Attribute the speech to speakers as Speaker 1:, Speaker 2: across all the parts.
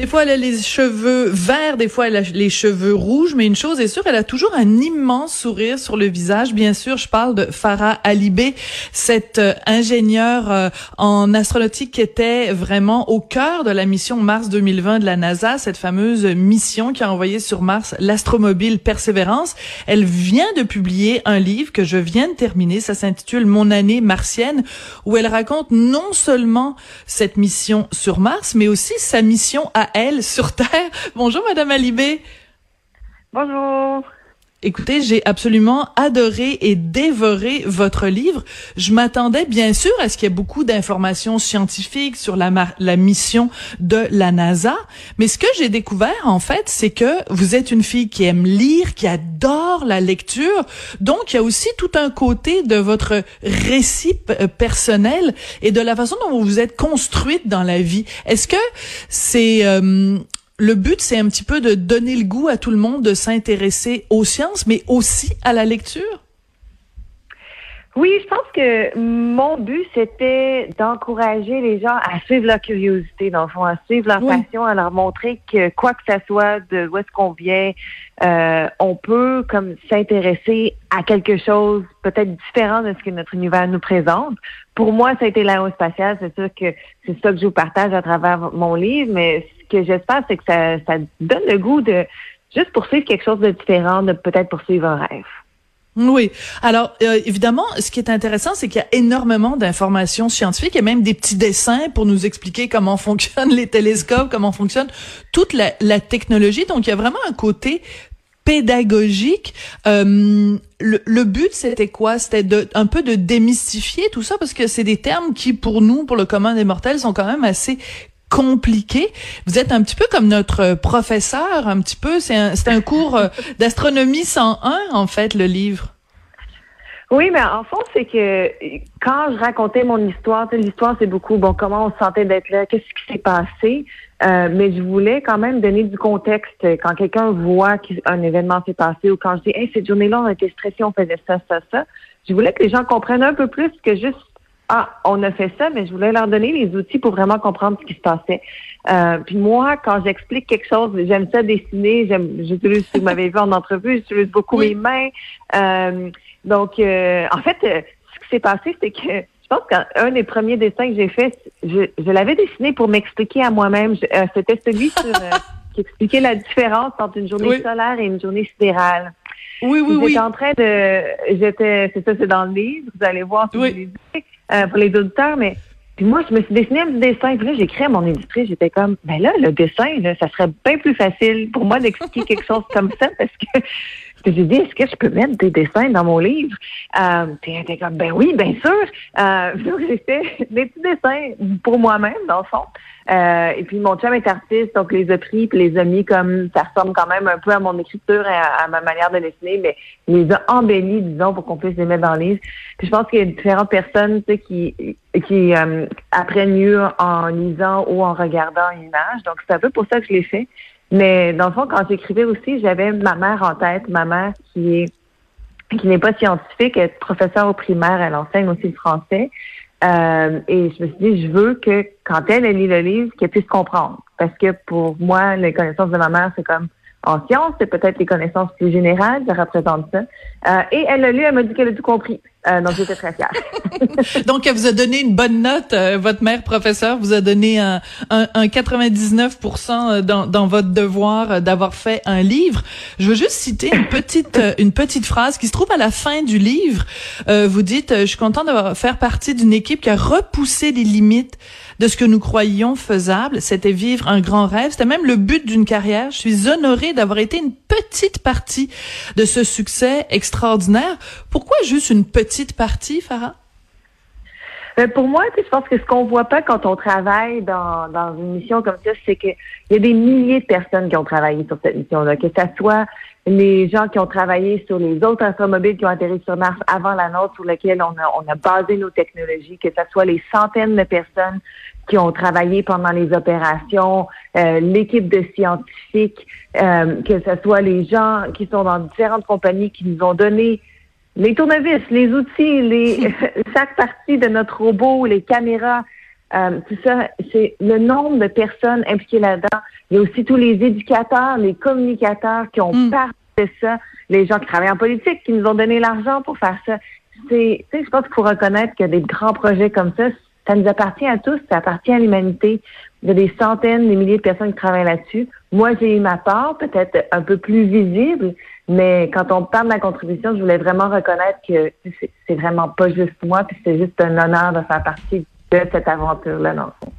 Speaker 1: Des fois, elle a les cheveux verts, des fois, elle a les cheveux rouges, mais une chose est sûre, elle a toujours un immense sourire sur le visage. Bien sûr, je parle de Farah Alibé, cette euh, ingénieure euh, en astronautique qui était vraiment au cœur de la mission Mars 2020 de la NASA, cette fameuse mission qui a envoyé sur Mars l'astromobile Persévérance. Elle vient de publier un livre que je viens de terminer, ça s'intitule Mon année martienne, où elle raconte non seulement cette mission sur Mars, mais aussi sa mission à elle sur Terre. Bonjour, Madame Alibé.
Speaker 2: Bonjour.
Speaker 1: Écoutez, j'ai absolument adoré et dévoré votre livre. Je m'attendais bien sûr à ce qu'il y ait beaucoup d'informations scientifiques sur la, la mission de la NASA, mais ce que j'ai découvert en fait, c'est que vous êtes une fille qui aime lire, qui adore la lecture, donc il y a aussi tout un côté de votre récit euh, personnel et de la façon dont vous vous êtes construite dans la vie. Est-ce que c'est euh, le but, c'est un petit peu de donner le goût à tout le monde de s'intéresser aux sciences, mais aussi à la lecture?
Speaker 2: Oui, je pense que mon but, c'était d'encourager les gens à suivre leur curiosité, dans le fond, à suivre leur passion, à leur montrer que quoi que ça soit, de où est-ce qu'on vient, euh, on peut comme s'intéresser à quelque chose peut-être différent de ce que notre univers nous présente. Pour moi, ça a été l'aérospatiale. C'est sûr que c'est ça que je vous partage à travers mon livre, mais que j'espère, c'est que ça, ça donne le goût de juste poursuivre quelque chose de différent, de peut-être poursuivre un rêve.
Speaker 1: Oui. Alors, euh, évidemment, ce qui est intéressant, c'est qu'il y a énormément d'informations scientifiques et même des petits dessins pour nous expliquer comment fonctionnent les télescopes, comment fonctionne toute la, la technologie. Donc, il y a vraiment un côté pédagogique. Euh, le, le, but, c'était quoi? C'était de, un peu de démystifier tout ça parce que c'est des termes qui, pour nous, pour le commun des mortels, sont quand même assez compliqué. Vous êtes un petit peu comme notre professeur, un petit peu. C'est un, cours euh, d'astronomie 101, en fait, le livre.
Speaker 2: Oui, mais en fond, c'est que quand je racontais mon histoire, l'histoire, c'est beaucoup, bon, comment on se sentait d'être là, qu'est-ce qui s'est passé, euh, mais je voulais quand même donner du contexte. Quand quelqu'un voit qu'un événement s'est passé ou quand je dis, hey, cette journée-là, on été stressé, on faisait ça, ça, ça, je voulais que les gens comprennent un peu plus que juste ah, on a fait ça, mais je voulais leur donner les outils pour vraiment comprendre ce qui se passait. Euh, puis moi, quand j'explique quelque chose, j'aime ça dessiner, j'aime, j'utilise, si vous m'avez vu en entrevue, j'utilise beaucoup mes mains. Euh, donc, euh, en fait, ce qui s'est passé, c'est que je pense qu'un des premiers dessins que j'ai fait, je, je l'avais dessiné pour m'expliquer à moi-même. C'était celui sur, qui expliquait la différence entre une journée solaire et une journée sidérale.
Speaker 1: Oui, oui, oui.
Speaker 2: J'étais en train de, j'étais, c'est ça, c'est dans le livre. Vous allez voir si oui. vous euh, pour les auditeurs, mais puis moi, je me suis dessiné un petit dessin. Puis là, j'ai créé mon industrie. J'étais comme, ben là, le dessin, là, ça serait bien plus facile pour moi d'expliquer quelque chose comme ça parce que j'ai dit, est-ce que je peux mettre des dessins dans mon livre? Euh, puis comme, ben oui, bien sûr. Euh, donc, j'ai fait des petits dessins pour moi-même, dans le fond. Euh, et puis, mon chum est artiste, donc les a pris, puis les a mis comme, ça ressemble quand même un peu à mon écriture et à, ma manière de dessiner, mais les a embellis, disons, pour qu'on puisse les mettre dans le livre. Puis, je pense qu'il y a différentes personnes, tu sais, qui, qui euh, apprennent mieux en lisant ou en regardant une image. Donc, c'est un peu pour ça que je l'ai fait. Mais dans le fond, quand j'écrivais aussi, j'avais ma mère en tête, ma mère qui est qui n'est pas scientifique, elle est professeure au primaire, elle enseigne aussi le français. Euh, et je me suis dit, je veux que quand elle, elle lit le livre, qu'elle puisse comprendre. Parce que pour moi, les connaissances de ma mère, c'est comme en sciences, c'est peut-être les connaissances plus générales, ça représente ça. Euh, et elle l'a lu, elle m'a dit qu'elle a tout compris. Euh, donc j'étais très fière.
Speaker 1: donc elle vous a donné une bonne note, euh, votre mère professeur vous a donné un, un, un 99% dans, dans votre devoir d'avoir fait un livre. Je veux juste citer une petite une petite phrase qui se trouve à la fin du livre. vous dites, je suis content d'avoir faire partie d'une équipe qui a repoussé les limites de ce que nous croyions faisable. C'était vivre un grand rêve. C'était même le but d'une carrière. Je suis honorée d'avoir été une petite partie de ce succès extraordinaire. Pourquoi juste une petite partie, Farah?
Speaker 2: Euh, pour moi, je pense que ce qu'on voit pas quand on travaille dans, une mission comme ça, c'est qu'il y a des milliers de personnes qui ont travaillé sur cette mission-là, que ce soit les gens qui ont travaillé sur les autres automobiles qui ont atterri sur Mars avant la nôtre, sur lesquels on a, on a basé nos technologies, que ce soit les centaines de personnes qui ont travaillé pendant les opérations, euh, l'équipe de scientifiques, euh, que ce soit les gens qui sont dans différentes compagnies qui nous ont donné les tournevis, les outils, les chaque partie de notre robot, les caméras. euh, tout ça, c'est le nombre de personnes impliquées là-dedans. Il y a aussi tous les éducateurs, les communicateurs qui ont mm. parlé de ça, les gens qui travaillent en politique, qui nous ont donné l'argent pour faire ça. C'est, je pense qu'il faut reconnaître que des grands projets comme ça, ça nous appartient à tous, ça appartient à l'humanité. Il y a des centaines, des milliers de personnes qui travaillent là-dessus. Moi, j'ai eu ma part, peut-être un peu plus visible, mais quand on parle de la contribution, je voulais vraiment reconnaître que c'est vraiment pas juste moi, puis c'est juste un honneur de faire partie de cette aventure-là, dans le fond.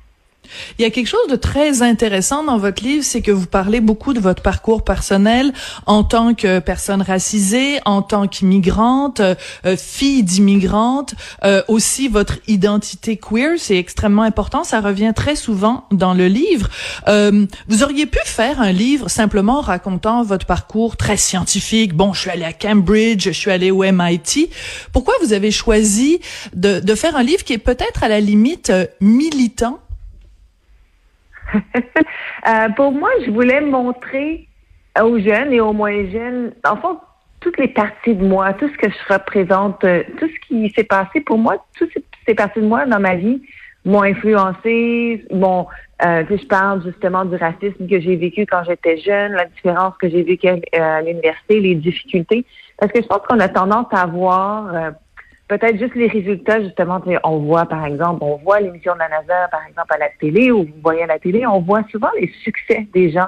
Speaker 1: Il y a quelque chose de très intéressant dans votre livre, c'est que vous parlez beaucoup de votre parcours personnel en tant que personne racisée, en tant qu'immigrante, euh, fille d'immigrante, euh, aussi votre identité queer, c'est extrêmement important, ça revient très souvent dans le livre. Euh, vous auriez pu faire un livre simplement racontant votre parcours très scientifique. Bon, je suis allée à Cambridge, je suis allée au MIT. Pourquoi vous avez choisi de, de faire un livre qui est peut-être à la limite militant
Speaker 2: Euh, pour moi, je voulais montrer aux jeunes et aux moins jeunes, en fait, toutes les parties de moi, tout ce que je représente, euh, tout ce qui s'est passé pour moi, toutes ces parties de moi dans ma vie m'ont influencé. Bon, euh, je parle justement du racisme que j'ai vécu quand j'étais jeune, la différence que j'ai vécue à, l'université, les difficultés. Parce que je pense qu'on a tendance à voir peut-être juste les résultats, justement, on voit, par exemple, on voit l'émission de la NASA, par exemple, à la télé, ou vous voyez à la télé, on voit souvent les succès des gens.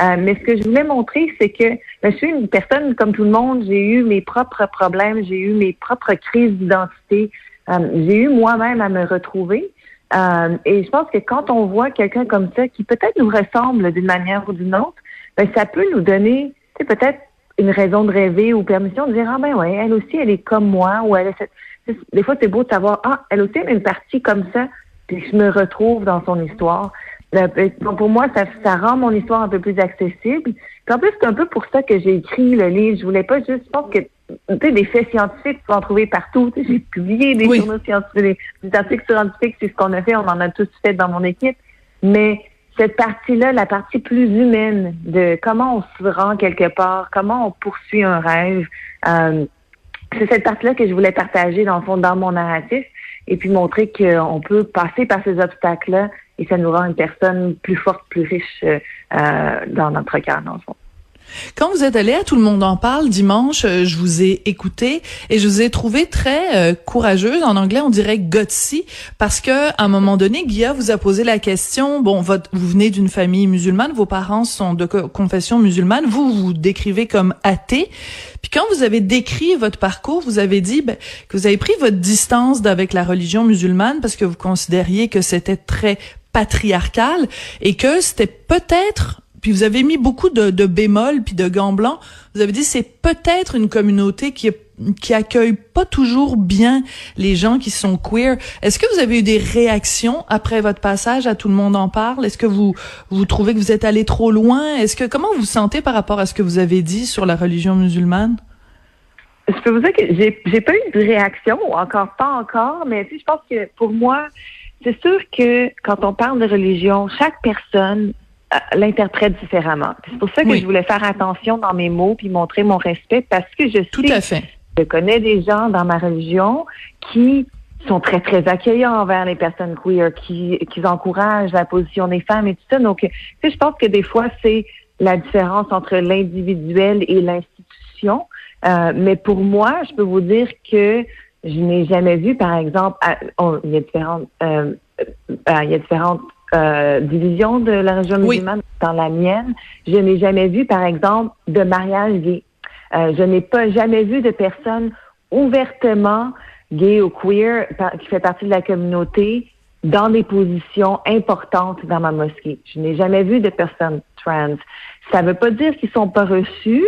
Speaker 2: Euh, mais ce que je voulais montrer, c'est que ben, je suis une personne comme tout le monde, j'ai eu mes propres problèmes, j'ai eu mes propres crises d'identité, euh, j'ai eu moi-même à me retrouver. Euh, et je pense que quand on voit quelqu'un comme ça qui peut-être nous ressemble d'une manière ou d'une autre, ben, ça peut nous donner peut-être une raison de rêver ou permission de dire ah ben ouais, elle aussi elle est comme moi ou elle est cette... des fois c'est beau de savoir ah elle aussi elle a une partie comme ça puis je me retrouve dans son histoire. Euh, donc pour moi ça, ça rend mon histoire un peu plus accessible. Puis en plus c'est un peu pour ça que j'ai écrit le livre. Je voulais pas juste je pense que tu sais, des faits scientifiques, tu peux en trouver partout. j'ai publié des journaux scientifiques, des, articles scientifiques, c'est ce qu'on a fait, on en a tous fait dans mon équipe. Mais cette partie-là, la partie plus humaine de comment on se rend quelque part, comment on poursuit un rêve. Euh, c'est cette partie-là que je voulais partager dans le fond dans mon narratif et puis montrer qu'on peut passer par ces obstacles-là et ça nous rend une personne plus forte, plus riche euh, dans notre cœur dans le fond.
Speaker 1: Quand vous êtes allé à Tout le monde en parle dimanche, euh, je vous ai écouté et je vous ai trouvé très euh, courageuse. En anglais, on dirait gutsy parce que à un moment donné, Guilla vous a posé la question. Bon, votre, vous venez d'une famille musulmane, vos parents sont de confession musulmane, vous vous décrivez comme athée. Puis quand vous avez décrit votre parcours, vous avez dit ben, que vous avez pris votre distance avec la religion musulmane parce que vous considériez que c'était très patriarcal et que c'était peut-être puis vous avez mis beaucoup de, de bémols puis de gants blancs. Vous avez dit c'est peut-être une communauté qui qui accueille pas toujours bien les gens qui sont queer. Est-ce que vous avez eu des réactions après votre passage à tout le monde en parle? Est-ce que vous vous trouvez que vous êtes allé trop loin? Est-ce que comment vous vous sentez par rapport à ce que vous avez dit sur la religion musulmane?
Speaker 2: Je peux vous dire que j'ai j'ai pas eu de réaction, encore pas encore, mais je pense que pour moi, c'est sûr que quand on parle de religion, chaque personne l'interprète différemment. C'est pour ça que je voulais faire attention dans mes mots puis montrer mon respect parce que je
Speaker 1: Tout à fait.
Speaker 2: je connais des gens dans ma religion qui sont très, très accueillants envers les personnes queer, qui, qui encouragent la position des femmes et tout ça. Donc, tu sais, je pense que des fois, c'est la différence entre l'individuel et l'institution. Euh, mais pour moi, je peux vous dire que je n'ai jamais vu, par exemple, il y a différentes, euh, euh il y a différentes euh, division de la région musulmane dans la mienne, je n'ai jamais vu, par exemple, de mariage gay. Euh, je n'ai pas jamais vu de personne ouvertement gay ou queer qui fait partie de la communauté dans des positions importantes dans ma mosquée. Je n'ai jamais vu de personnes trans. Ça ne veut pas dire qu'ils sont pas reçus,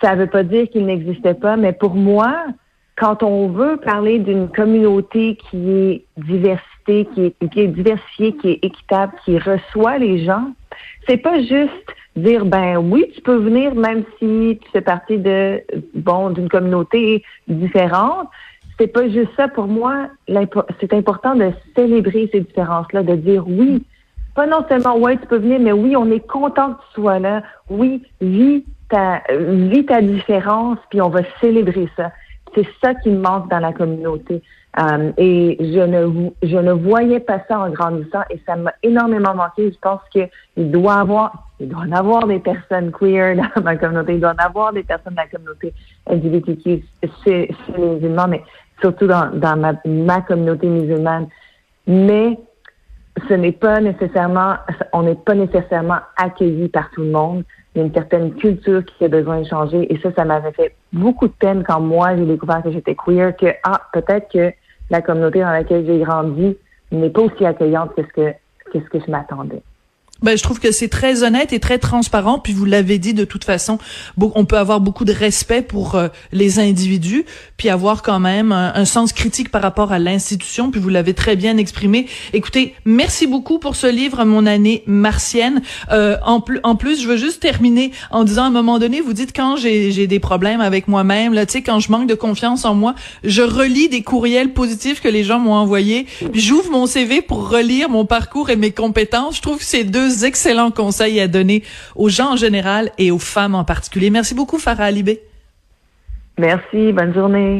Speaker 2: ça ne veut pas dire qu'ils n'existaient pas, mais pour moi, quand on veut parler d'une communauté qui est diverse qui est, qui est diversifiée, qui est équitable, qui reçoit les gens, c'est pas juste dire ben oui, tu peux venir même si tu fais partie de bon d'une communauté différente. C'est pas juste ça pour moi. C'est important de célébrer ces différences-là, de dire oui, pas non seulement ouais tu peux venir, mais oui on est content que tu sois là. Oui, vis ta vis ta différence, puis on va célébrer ça. C'est ça qui me manque dans la communauté. Euh, et je ne, je ne voyais pas ça en grandissant et ça m'a énormément manqué. Je pense qu'il doit avoir, il doit en avoir des personnes queer dans ma communauté, il doit en avoir des personnes de la communauté LGBTQ, c'est les musulmans, mais surtout dans, dans ma, ma communauté musulmane. Mais ce n'est pas nécessairement, on n'est pas nécessairement accueilli par tout le monde. Y a une certaine culture qui a besoin de changer. Et ça, ça m'avait fait beaucoup de peine quand moi, j'ai découvert que j'étais queer, que, ah, peut-être que la communauté dans laquelle j'ai grandi n'est pas aussi accueillante que ce que, que ce que je m'attendais.
Speaker 1: Ben, je trouve que c'est très honnête et très transparent. Puis vous l'avez dit de toute façon, on peut avoir beaucoup de respect pour euh, les individus, puis avoir quand même un, sens critique par rapport à l'institution. Puis vous l'avez très bien exprimé. Écoutez, merci beaucoup pour ce livre, Mon année martienne. Euh, en, plus, en plus, je veux juste terminer en disant à un moment donné, vous dites quand j'ai des problèmes avec moi-même, là, tu sais, quand je manque de confiance en moi, je relis des courriels positifs que les gens m'ont envoyés. J'ouvre mon CV pour relire mon parcours et mes compétences. Je trouve que c'est deux excellents conseils à donner aux gens en général et aux femmes en particulier. Merci beaucoup, Farah Alibé.
Speaker 2: Merci, bonne journée.